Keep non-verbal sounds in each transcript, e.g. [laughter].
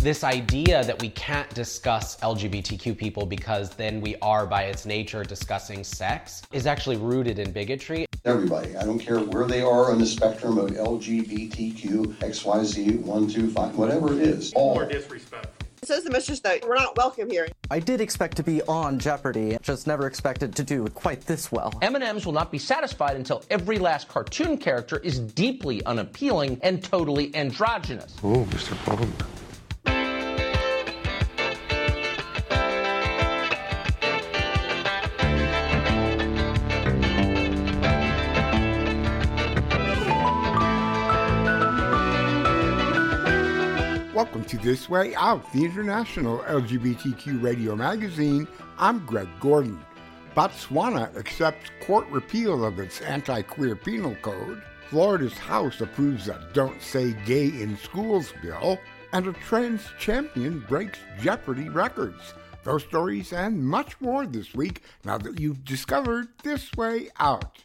This idea that we can't discuss LGBTQ people because then we are, by its nature, discussing sex is actually rooted in bigotry. Everybody, I don't care where they are on the spectrum of LGBTQ, XYZ, 1, 2, 5, whatever it is. All Or disrespectful. It says the mistress that we're not welcome here. I did expect to be on Jeopardy, just never expected to do quite this well. M&Ms will not be satisfied until every last cartoon character is deeply unappealing and totally androgynous. Oh, Mr. Palmer. This Way Out, the international LGBTQ radio magazine. I'm Greg Gordon. Botswana accepts court repeal of its anti queer penal code. Florida's House approves a Don't Say Gay in Schools bill. And a trans champion breaks Jeopardy records. Those stories and much more this week now that you've discovered This Way Out.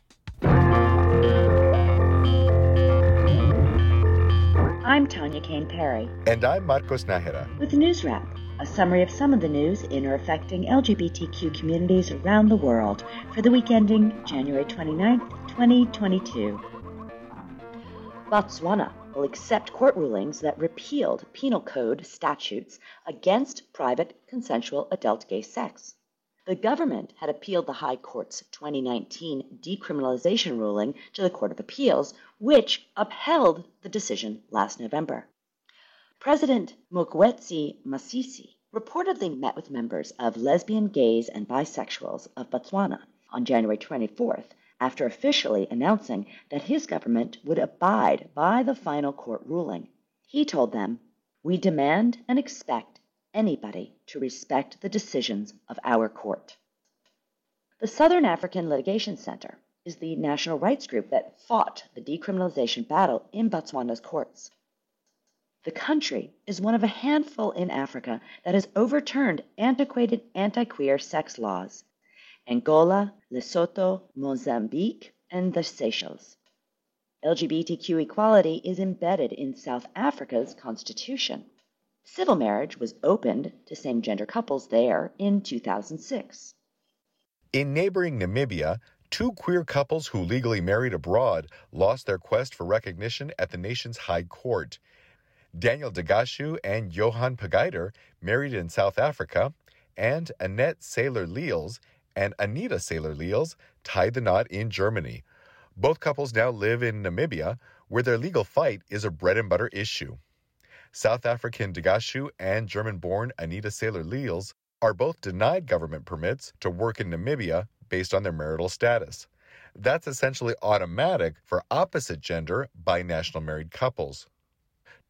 I'm Tanya Kane Perry And I'm Marcos Nájera. with News Wrap, a summary of some of the news in or affecting LGBTQ communities around the world for the week ending January 29th, 2022. Botswana will accept court rulings that repealed penal code statutes against private consensual adult gay sex. The government had appealed the High Court's 2019 decriminalization ruling to the Court of Appeals, which upheld the decision last November. President Mokgweetsi Masisi reportedly met with members of lesbian, gays, and bisexuals of Botswana on January 24th after officially announcing that his government would abide by the final court ruling. He told them, We demand and expect anybody to respect the decisions of our court. The Southern African Litigation Center is the national rights group that fought the decriminalization battle in Botswana's courts. The country is one of a handful in Africa that has overturned antiquated anti queer sex laws Angola, Lesotho, Mozambique, and the Seychelles. LGBTQ equality is embedded in South Africa's constitution. Civil marriage was opened to same gender couples there in 2006. In neighboring Namibia, two queer couples who legally married abroad lost their quest for recognition at the nation's high court. Daniel Digashu and Johann Potgieter married in South Africa, and Anette Seiler-Lilles and Anita Seiler-Lilles tied the knot in Germany. Both couples now live in Namibia, where their legal fight is a bread and butter issue. South African Digashu and German born Anita Seiler-Lilles are both denied government permits to work in Namibia based on their marital status. That's essentially automatic for opposite gender binational married couples.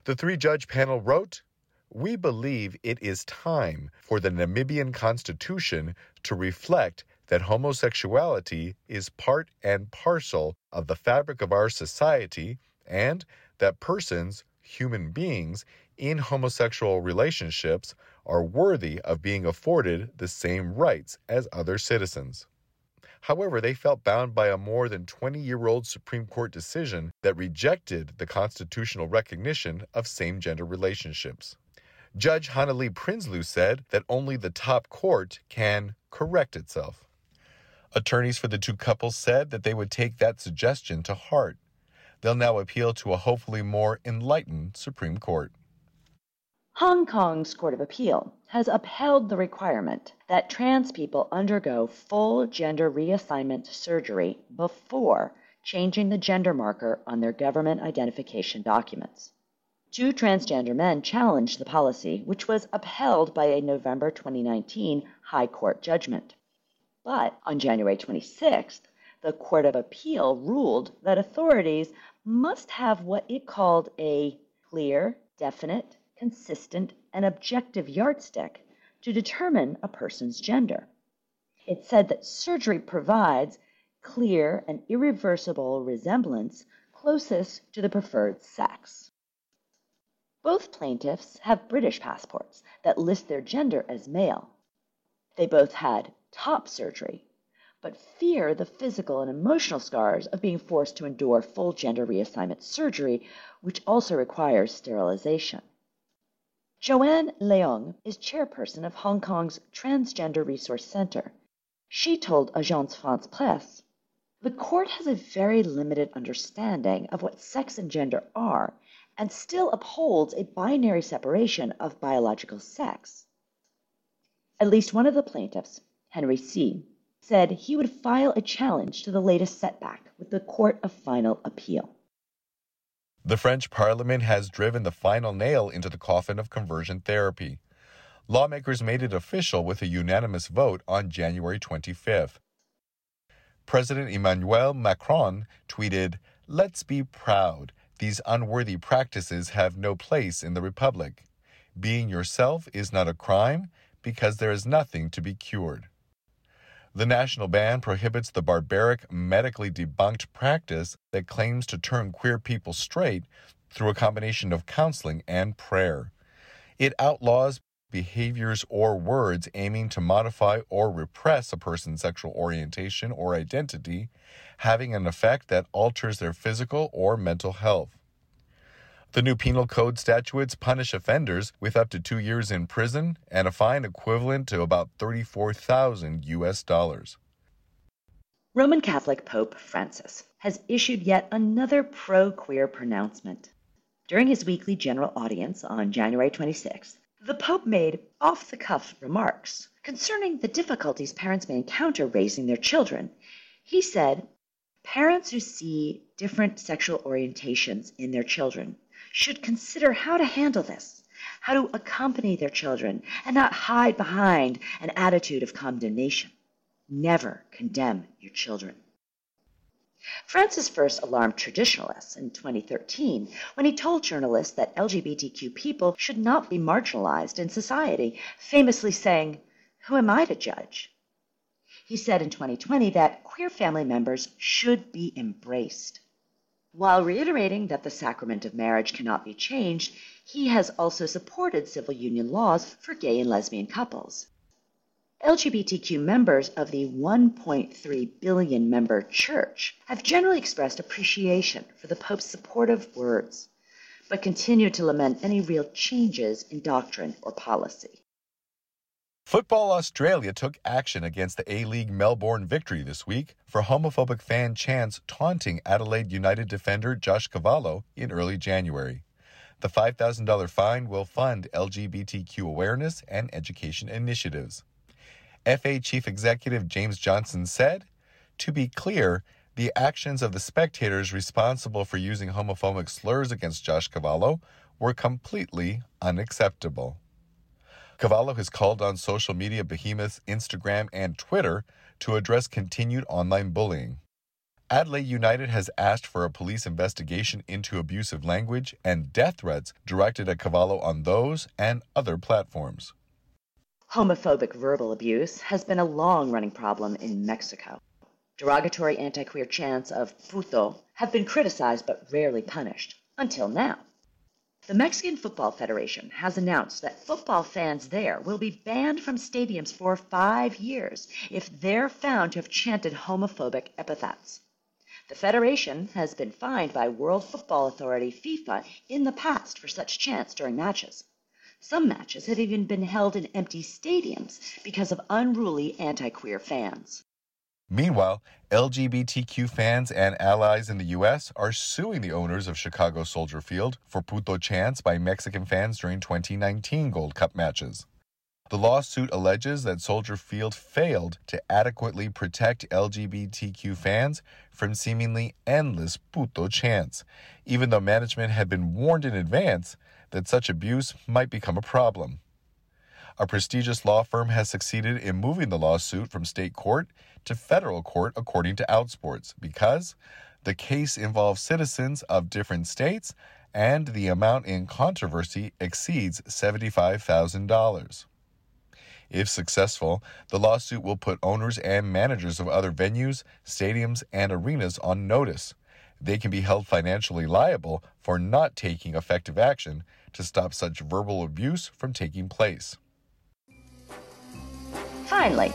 The three judge panel wrote We believe it is time for the Namibian constitution to reflect that homosexuality is part and parcel of the fabric of our society and that persons, human beings, in homosexual relationships are worthy of being afforded the same rights as other citizens. However, they felt bound by a more than 20 year old Supreme Court decision that rejected the constitutional recognition of same gender relationships. Judge Hannelie Prinsloo said that only the top court can correct itself. Attorneys for the two couples said that they would take that suggestion to heart. They'll now appeal to a hopefully more enlightened Supreme Court. Hong Kong's Court of Appeal has upheld the requirement that trans people undergo full gender reassignment surgery before changing the gender marker on their government identification documents. Two transgender men challenged the policy, which was upheld by a November 2019 High Court judgment. But on January 26th, the Court of Appeal ruled that authorities must have what it called a clear, definite, consistent, and objective yardstick to determine a person's gender. It said that surgery provides clear and irreversible resemblance closest to the preferred sex. Both plaintiffs have British passports that list their gender as male. They both had top surgery, but fear the physical and emotional scars of being forced to endure full gender reassignment surgery, which also requires sterilization. Joanne Leung is chairperson of Hong Kong's Transgender Resource Center. She told Agence France Presse the court has a very limited understanding of what sex and gender are and still upholds a binary separation of biological sex. At least one of the plaintiffs, Henry Tse, said he would file a challenge to the latest setback with the Court of Final Appeal. The French parliament has driven the final nail into the coffin of conversion therapy. Lawmakers made it official with a unanimous vote on January 25th. President Emmanuel Macron tweeted, Let's be proud. These unworthy practices have no place in the Republic. Being yourself is not a crime because there is nothing to be cured. The national ban prohibits the barbaric, medically debunked practice that claims to turn queer people straight through a combination of counseling and prayer. It outlaws behaviors or words aiming to modify or repress a person's sexual orientation or identity, having an effect that alters their physical or mental health. The new penal code statutes punish offenders with up to two years in prison and a fine equivalent to about 34,000 US dollars. Roman Catholic Pope Francis has issued yet another pro queer pronouncement. During his weekly general audience on January 26th, the Pope made off the cuff remarks concerning the difficulties parents may encounter raising their children. He said, Parents who see different sexual orientations in their children should consider how to handle this, how to accompany their children, and not hide behind an attitude of condemnation. Never condemn your children. Francis first alarmed traditionalists in 2013 when he told journalists that LGBTQ people should not be marginalized in society, famously saying, Who am I to judge? He said in 2020 that queer family members should be embraced. While reiterating that the sacrament of marriage cannot be changed, he has also supported civil union laws for gay and lesbian couples. LGBTQ members of the 1.3 billion member church have generally expressed appreciation for the Pope's supportive words, but continue to lament any real changes in doctrine or policy. Football Australia took action against the A League Melbourne victory this week for homophobic fan chants taunting Adelaide United defender Josh Cavallo in early January. The $5,000 fine will fund LGBTQ awareness and education initiatives. FA Chief Executive James Johnson said, To be clear, the actions of the spectators responsible for using homophobic slurs against Josh Cavallo were completely unacceptable. Cavallo has called on social media behemoths Instagram and Twitter to address continued online bullying. Adelaide United has asked for a police investigation into abusive language and death threats directed at Cavallo on those and other platforms. Homophobic verbal abuse has been a long running problem in Mexico. Derogatory anti queer chants of puto have been criticized but rarely punished, until now. The Mexican Football Federation has announced that football fans there will be banned from stadiums for five years if they're found to have chanted homophobic epithets. The federation has been fined by World Football Authority FIFA in the past for such chants during matches. Some matches have even been held in empty stadiums because of unruly anti queer fans. Meanwhile, LGBTQ fans and allies in the U.S. are suing the owners of Chicago Soldier Field for puto chants by Mexican fans during 2019 Gold Cup matches. The lawsuit alleges that Soldier Field failed to adequately protect LGBTQ fans from seemingly endless puto chants, even though management had been warned in advance that such abuse might become a problem. A prestigious law firm has succeeded in moving the lawsuit from state court to federal court, according to Outsports, because the case involves citizens of different states and the amount in controversy exceeds $75,000. If successful, the lawsuit will put owners and managers of other venues, stadiums, and arenas on notice. They can be held financially liable for not taking effective action to stop such verbal abuse from taking place. Finally,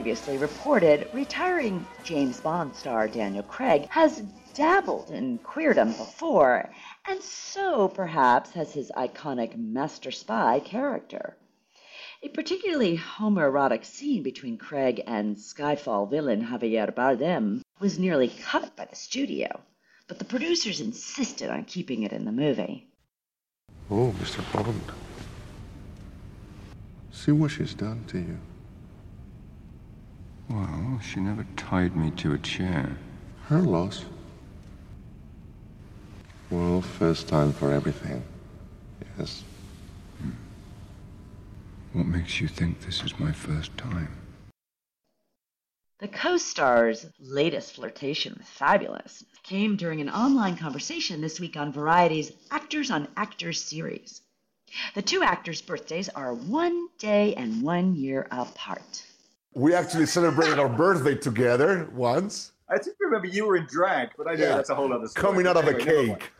previously reported, retiring James Bond star Daniel Craig has dabbled in queerdom before, and so perhaps has his iconic master spy character. A particularly homoerotic scene between Craig and Skyfall villain Javier Bardem was nearly cut by the studio, but the producers insisted on keeping it in the movie. Oh, Mr. Bond. See what she's done to you. Well, she never tied me to a chair. Her loss. Well, first time for everything. Yes. Hmm. What makes you think this is my first time? The co star's latest flirtation with Fabulous came during an online conversation this week on Variety's Actors on Actors series. The two actors' birthdays are one day and one year apart. We actually celebrated our birthday together once. I think I remember you were in drag, but I know Yeah. that's a whole other story. Coming out of a Anyway, never cake.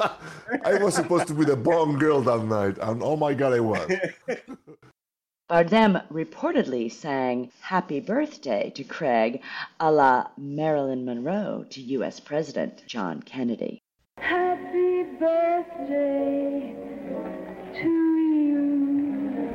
[laughs] I was supposed to be the Bond girl that night, and oh my god, I was. [laughs] Bardem reportedly sang Happy Birthday to Craig a la Marilyn Monroe to U.S. President John Kennedy. Happy birthday to you.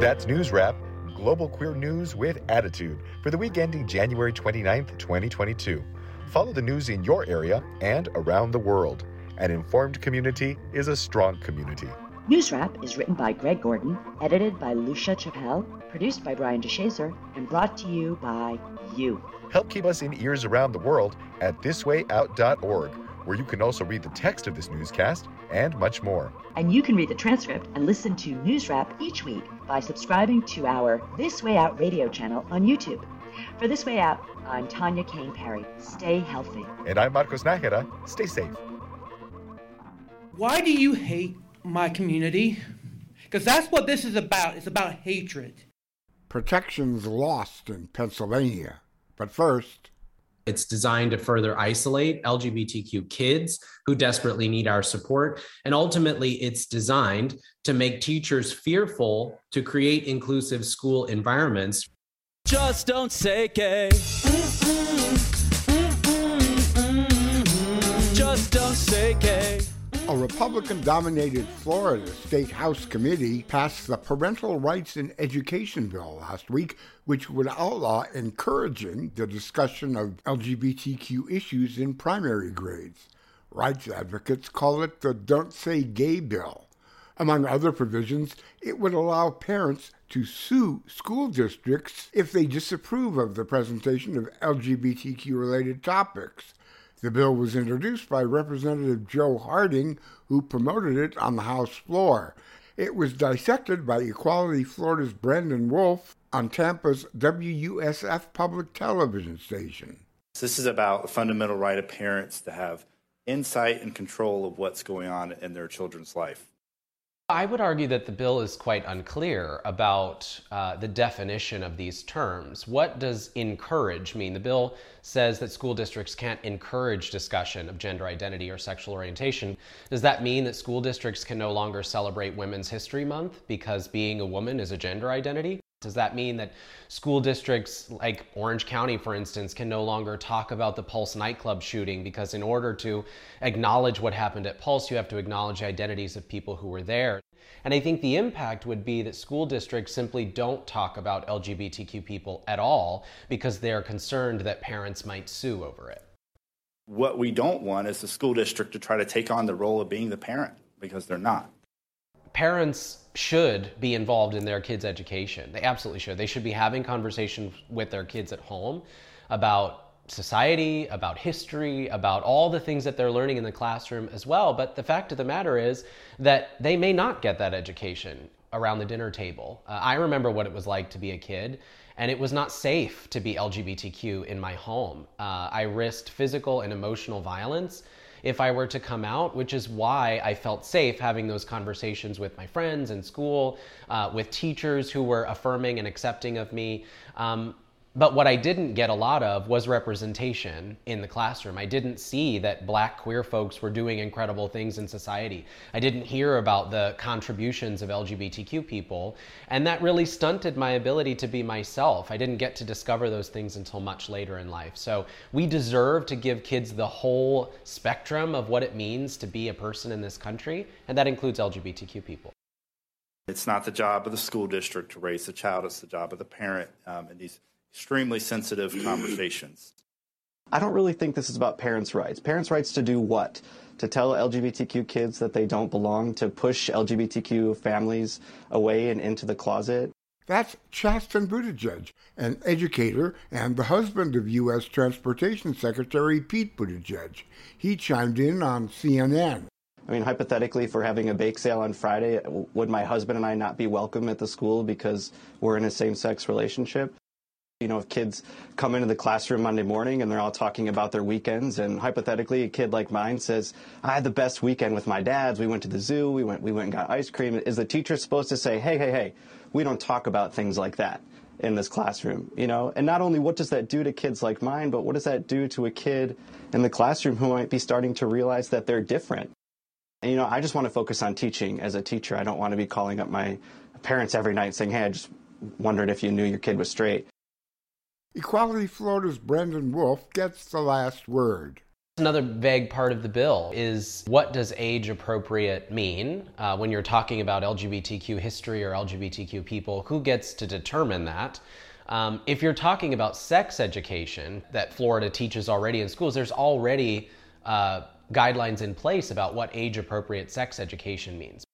That's News Wrap, global queer news with attitude for the week ending January 29th, 2022. Follow the news in your area and around the world. An informed community is a strong community. News Wrap is written by Greg Gordon, edited by Lucia Chappelle, produced by Brian DeShazer, and brought to you by you. Help keep us in ears around the world at thiswayout.org, where you can also read the text of this newscast and much more. And you can read the transcript and listen to News Wrap each week by subscribing to our This Way Out radio channel on YouTube. For This Way Out, I'm Tanya Kane Perry. Stay healthy. And I'm Marcos Nájera. Stay safe. Why do you hate my community? Because that's what this is about. It's about hatred. Protections lost in Pennsylvania. But first, It's designed to further isolate LGBTQ kids who desperately need our support. And ultimately, it's designed to make teachers fearful to create inclusive school environments. Just don't say gay. Just don't say gay. A Republican dominated Florida State House committee passed the Parental Rights in Education bill last week, which would outlaw encouraging the discussion of LGBTQ issues in primary grades. Rights advocates call it the Don't Say Gay bill. Among other provisions, it would allow parents to sue school districts if they disapprove of the presentation of LGBTQ related topics. The bill was introduced by Representative Joe Harding, who promoted it on the House floor. It was dissected by Equality Florida's Brandon Wolf on Tampa's WUSF public television station. This is about the fundamental right of parents to have insight and control of what's going on in their children's life. I would argue that the bill is quite unclear about uh, the definition of these terms. What does encourage mean? The bill says that school districts can't encourage discussion of gender identity or sexual orientation. Does that mean that school districts can no longer celebrate Women's History Month because being a woman is a gender identity? Does that mean that school districts like Orange County, for instance, can no longer talk about the Pulse nightclub shooting because in order to acknowledge what happened at Pulse, you have to acknowledge identities of people who were there? And I think the impact would be that school districts simply don't talk about LGBTQ people at all because they're concerned that parents might sue over it. What we don't want is the school district to try to take on the role of being the parent because they're not. Parents should be involved in their kids' education. They absolutely should. They should be having conversations with their kids at home about society, about history, about all the things that they're learning in the classroom as well. But the fact of the matter is that they may not get that education around the dinner table. Uh, I remember what it was like to be a kid. And it was not safe to be LGBTQ in my home. Uh, I risked physical and emotional violence if I were to come out, which is why I felt safe having those conversations with my friends in school, uh, with teachers who were affirming and accepting of me. Um, But what I didn't get a lot of was representation in the classroom. I didn't see that black queer folks were doing incredible things in society. I didn't hear about the contributions of LGBTQ people, and that really stunted my ability to be myself. I didn't get to discover those things until much later in life. So we deserve to give kids the whole spectrum of what it means to be a person in this country, and that includes LGBTQ people. It's not the job of the school district to raise the child, it's the job of the parent um, in these extremely sensitive conversations. I don't really think this is about parents' rights. Parents' rights to do what? To tell LGBTQ kids that they don't belong, to push LGBTQ families away and into the closet. That's Chasten Buttigieg, an educator and the husband of U.S. Transportation Secretary Pete Buttigieg. He chimed in on CNN. I mean, hypothetically, if we're having a bake sale on Friday, would my husband and I not be welcome at the school because we're in a same sex relationship? You know, if kids come into the classroom Monday morning and they're all talking about their weekends, and hypothetically, a kid like mine says, "I had the best weekend with my dads. We went to the zoo. We went. We went and got ice cream." Is the teacher supposed to say, "Hey, hey, hey, we don't talk about things like that in this classroom"? You know, and not only what does that do to kids like mine, but what does that do to a kid in the classroom who might be starting to realize that they're different? And, you know, I just want to focus on teaching as a teacher. I don't want to be calling up my parents every night saying, "Hey, I just wondered if you knew your kid was straight." Equality Florida's Brandon Wolf gets the last word. Another vague part of the bill is what does age appropriate mean uh, when you're talking about LGBTQ history or LGBTQ people? Who gets to determine that? Um, if you're talking about sex education that Florida teaches already in schools, there's already uh, guidelines in place about what age appropriate sex education means.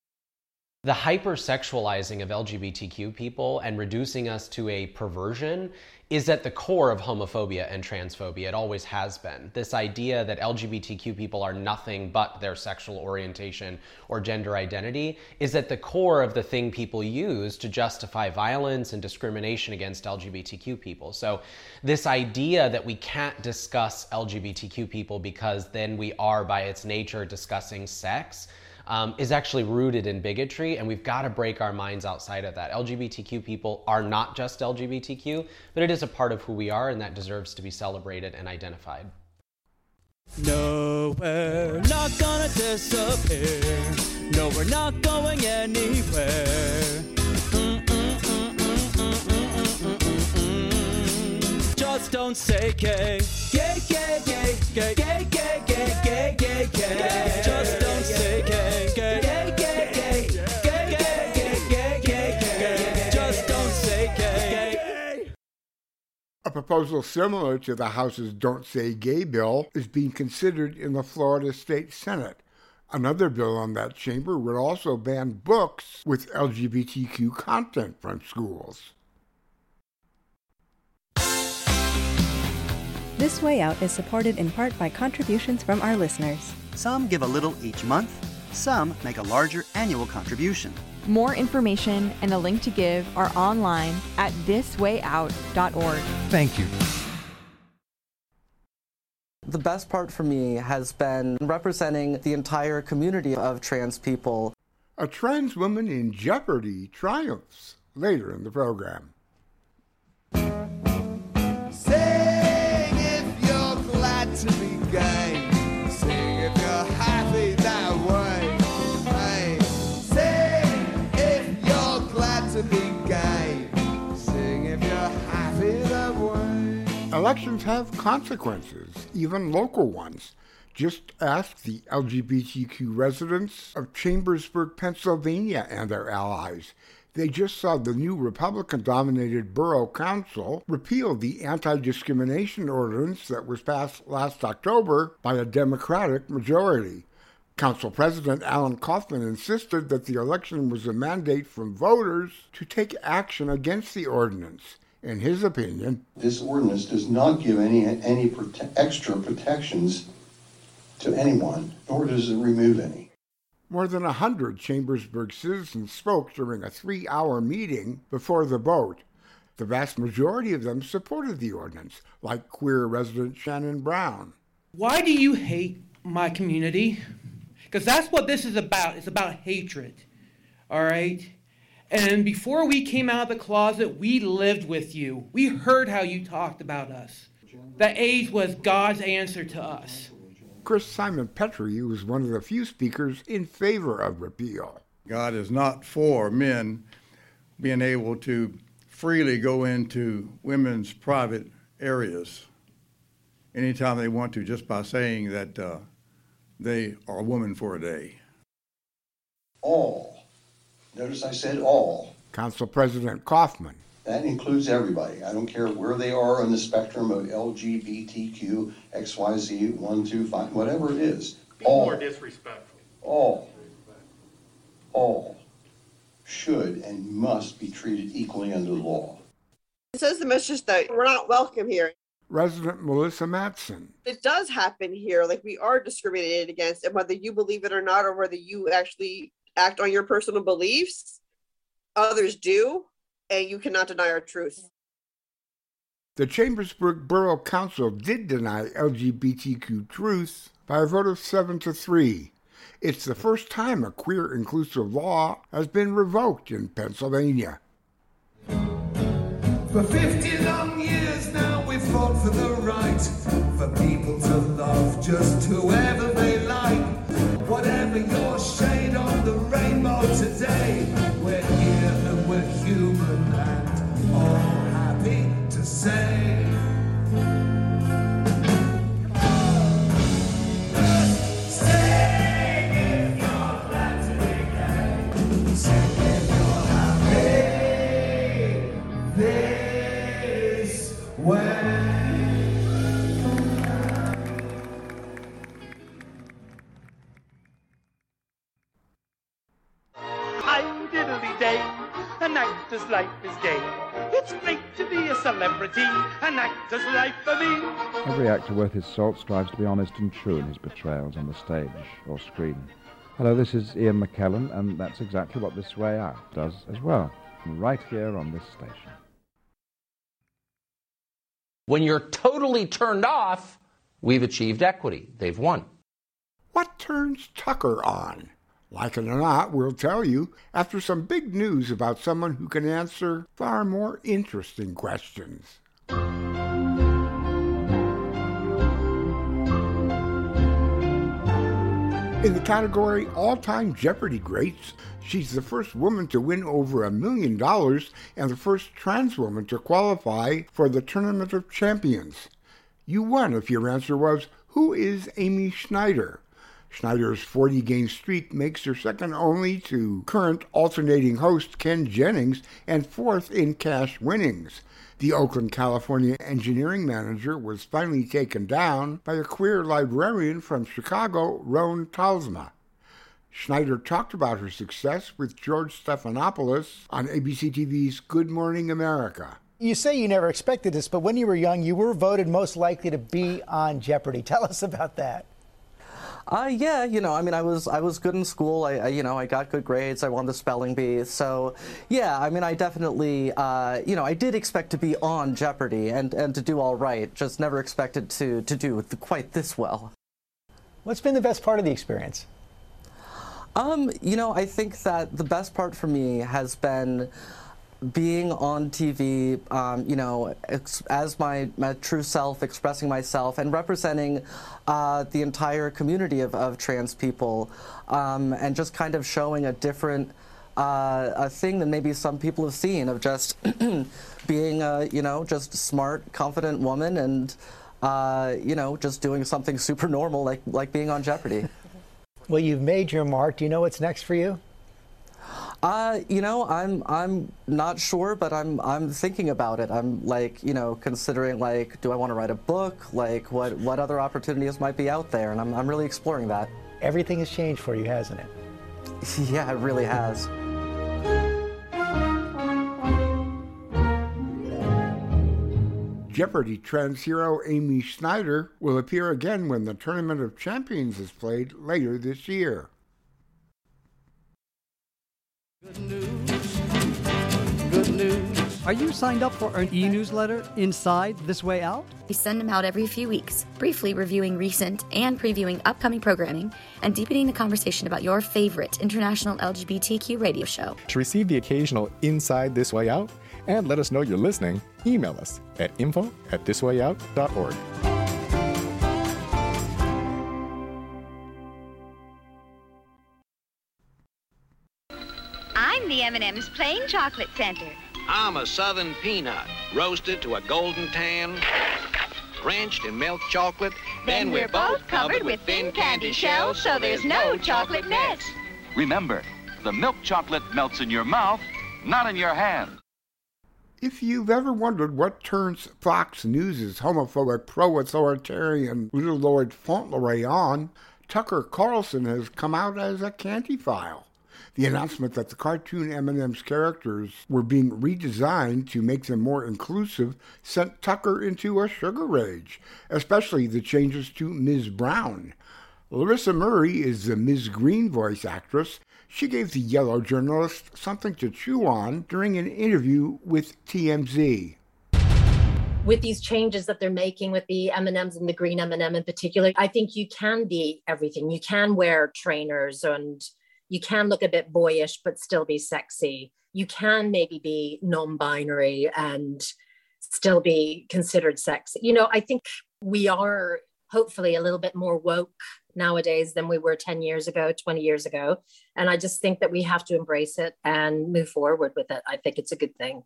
The hypersexualizing of LGBTQ people and reducing us to a perversion is at the core of homophobia and transphobia. It always has been. This idea that LGBTQ people are nothing but their sexual orientation or gender identity is at the core of the thing people use to justify violence and discrimination against LGBTQ people. So, this idea that we can't discuss LGBTQ people because then we are, by its nature, discussing sex um, is actually rooted in bigotry, and we've got to break our minds outside of that. LGBTQ people are not just LGBTQ, but it is a part of who we are, and that deserves to be celebrated and identified. No, we're not gonna disappear. No, we're not going anywhere. Just don't say gay. Gay, gay, gay, gay, gay, gay, gay, gay, gay, gay. Just don't say A proposal similar to the House's Don't Say Gay bill is being considered in the Florida State Senate. Another bill on that chamber would also ban books with LGBTQ content from schools. This Way Out is supported in part by contributions from our listeners. Some give a little each month, some make a larger annual contribution. More information and a link to give are online at thiswayout.org. Thank you. The best part for me has been representing the entire community of trans people. A trans woman in jeopardy triumphs later in the program. Elections have consequences, even local ones. Just ask the LGBTQ residents of Chambersburg, Pennsylvania, and their allies. They just saw the new Republican dominated borough council repeal the anti discrimination ordinance that was passed last October by a Democratic majority. Council President Allen Coffman insisted that the election was a mandate from voters to take action against the ordinance. In his opinion, this ordinance does not give any, any prote- extra protections to anyone, nor does it remove any. More than a hundred Chambersburg citizens spoke during a three hour meeting before the vote. The vast majority of them supported the ordinance, like queer resident Shannon Brown. Why do you hate my community? Because that's what this is about. It's about hatred. All right? And before we came out of the closet, we lived with you. We heard how you talked about us. That AIDS was God's answer to us. Chris Simon Petrie was one of the few speakers in favor of repeal. God is not for men being able to freely go into women's private areas anytime they want to just by saying that uh, they are a woman for a day. All. Notice I said all. Council President Coffman. That includes everybody. I don't care where they are on the spectrum of LGBTQ, XYZ, 1, 2, 5, whatever it is. Be all, more disrespectful. all, all should and must be treated equally under the law. It says the message that we're not welcome here. Resident Melissa Matson. It does happen here. Like we are discriminated against, and whether you believe it or not, or whether you actually act on your personal beliefs, others do, and you cannot deny our truth. The Chambersburg Borough Council did deny LGBTQ truth by a vote of 7 to 3. It's the first time a queer inclusive law has been revoked in Pennsylvania. For 50 long years now we've fought for the right for people to love just whoever they and an actor's life for me. Every actor worth his salt strives to be honest and true in his portrayals on the stage or screen. Hello, this is Ian McKellen, and that's exactly what This Way Out does as well, right here on this station. When you're totally turned off, we've achieved equity. They've won. What turns Tucker on? Like it or not, we'll tell you after some big news about someone who can answer far more interesting questions. In the category All Time Jeopardy Greats, she's the first woman to win over a million dollars and the first trans woman to qualify for the Tournament of Champions. You won if your answer was Who is Amy Schneider? Schneider's 40 game streak makes her second only to current alternating host Ken Jennings and fourth in cash winnings. The Oakland, California engineering manager was finally taken down by a queer librarian from Chicago, Rhone Talsma. Schneider talked about her success with George Stephanopoulos on ABC TV's Good Morning America. You say you never expected this, but when you were young, you were voted most likely to be on Jeopardy. [laughs] Tell us about that. Uh, yeah, you know, I mean, I was I was good in school. I, I you know I got good grades. I won the spelling bee. So, yeah, I mean, I definitely uh, you know I did expect to be on Jeopardy and, and to do all right. Just never expected to to do quite this well. What's been the best part of the experience? Um, you know, I think that the best part for me has been being on TV, um, you know, as my, my true self, expressing myself, and representing uh, the entire community of, of trans people, um, and just kind of showing a different uh, a thing than maybe some people have seen of just [clears throat] being a, you know, just smart, confident woman, and uh, you know, just doing something [laughs] super normal like like being on Jeopardy. Well, you've made your mark. Do you know what's next for you? Uh, you know, I'm I'm not sure, but I'm I'm thinking about it. I'm like, you know, considering like, do I want to write a book? Like, what what other opportunities might be out there? And I'm I'm really exploring that. Everything has changed for you, hasn't it? [laughs] yeah, it really has. Jeopardy trans hero Amy Schneider will appear again when the Tournament of Champions is played later this year. Good news, good news. Are you signed up for an e newsletter inside This Way Out? We send them out every few weeks, briefly reviewing recent and previewing upcoming programming and deepening the conversation about your favorite international LGBTQ radio show. To receive the occasional Inside This Way Out and let us know you're listening, email us at info at thiswayout.org. M&M's Plain Chocolate Center. I'm a southern peanut, roasted to a golden tan, drenched in milk chocolate. Then we're both covered with thin candy shells, so there's no chocolate mess. Remember, the milk chocolate melts in your mouth, not in your hand. If you've ever wondered what turns Fox News' homophobic, pro-authoritarian Little Lord Fauntleroy on, Tucker Carlson has come out as a candy file. The announcement that the cartoon M&M's characters were being redesigned to make them more inclusive sent Tucker into a sugar rage, especially the changes to Ms. Brown. Larissa Murray is the Ms. Green voice actress. She gave the yellow journalist something to chew on during an interview with TMZ with these changes that they're making with the M&Ms and the green M&M in particular, I think you can be everything. You can wear trainers and you can look a bit boyish but still be sexy. You can maybe be non-binary and still be considered sexy. You know, I think we are hopefully a little bit more woke nowadays than we were 10 years ago, 20 years ago. And I just think that we have to embrace it and move forward with it. I think it's a good thing.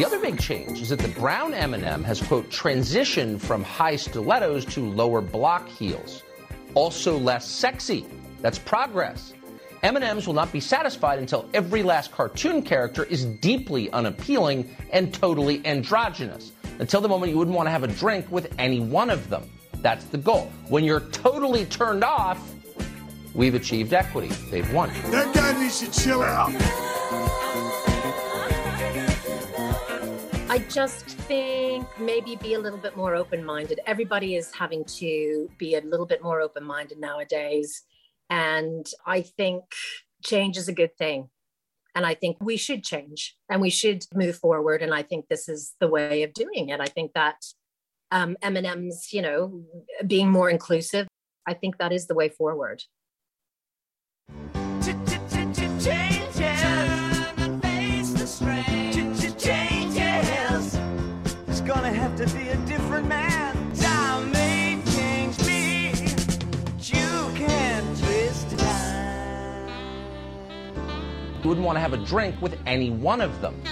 The other big change is that the brown M&M has quote transitioned from high stilettos to lower block heels. Also less sexy. That's progress. M&Ms will not be satisfied until every last cartoon character is deeply unappealing and totally androgynous. Until the moment you wouldn't want to have a drink with any one of them. That's the goal. When you're totally turned off, we've achieved equity. They've won. That guy needs to chill out. I just think maybe be a little bit more open minded. Everybody is having to be a little bit more open minded nowadays. And I think change is a good thing. And I think we should change and we should move forward. And I think this is the way of doing it. I think that um, M&M's, you know, being more inclusive, I think that is the way forward. Gonna have to be a different man. Time may change me, but you can't twist time. You wouldn't want to have a drink with any one of them.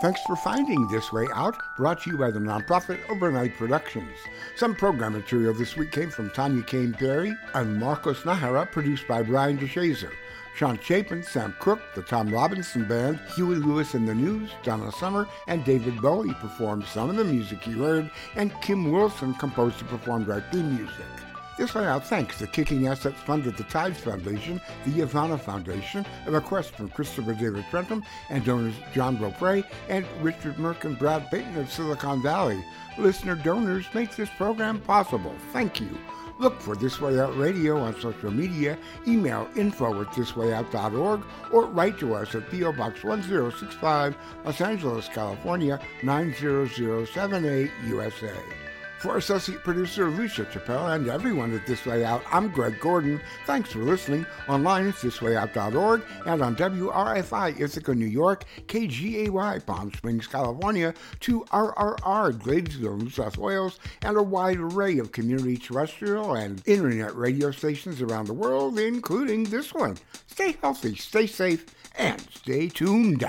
Thanks for finding This Way Out, brought to you by the nonprofit Overnight Productions. Some program material this week came from Tanya Kane Perry and Marcos Nájera, produced by Brian DeShazer. Sean Chapin, Sam Crook, the Tom Robinson Band, Huey Lewis and the News, Donna Summer, and David Bowie performed some of the music you heard, and Kim Wilson composed and performed our theme music. This way out thanks the Kicking Assets Fund of the Tides Foundation, the Ivana Foundation, a request from Christopher David Trentham, and donors John Beaupre and Richard Merck and Brad Payton of Silicon Valley. Listener donors make this program possible. Thank you. Look for This Way Out Radio on social media, email info at thiswayout.org, or write to us at P.O. Box 1065, Los Angeles, California, 90078, USA. For associate producer Lucia Chappelle and everyone at This Way Out, I'm Greg Gordon. Thanks for listening online at thiswayout.org and on WRFI Ithaca, New York, KGAY Palm Springs, California, to RRR Gladesville, New South Wales, and a wide array of community terrestrial and internet radio stations around the world, including this one. Stay healthy, stay safe, and stay tuned.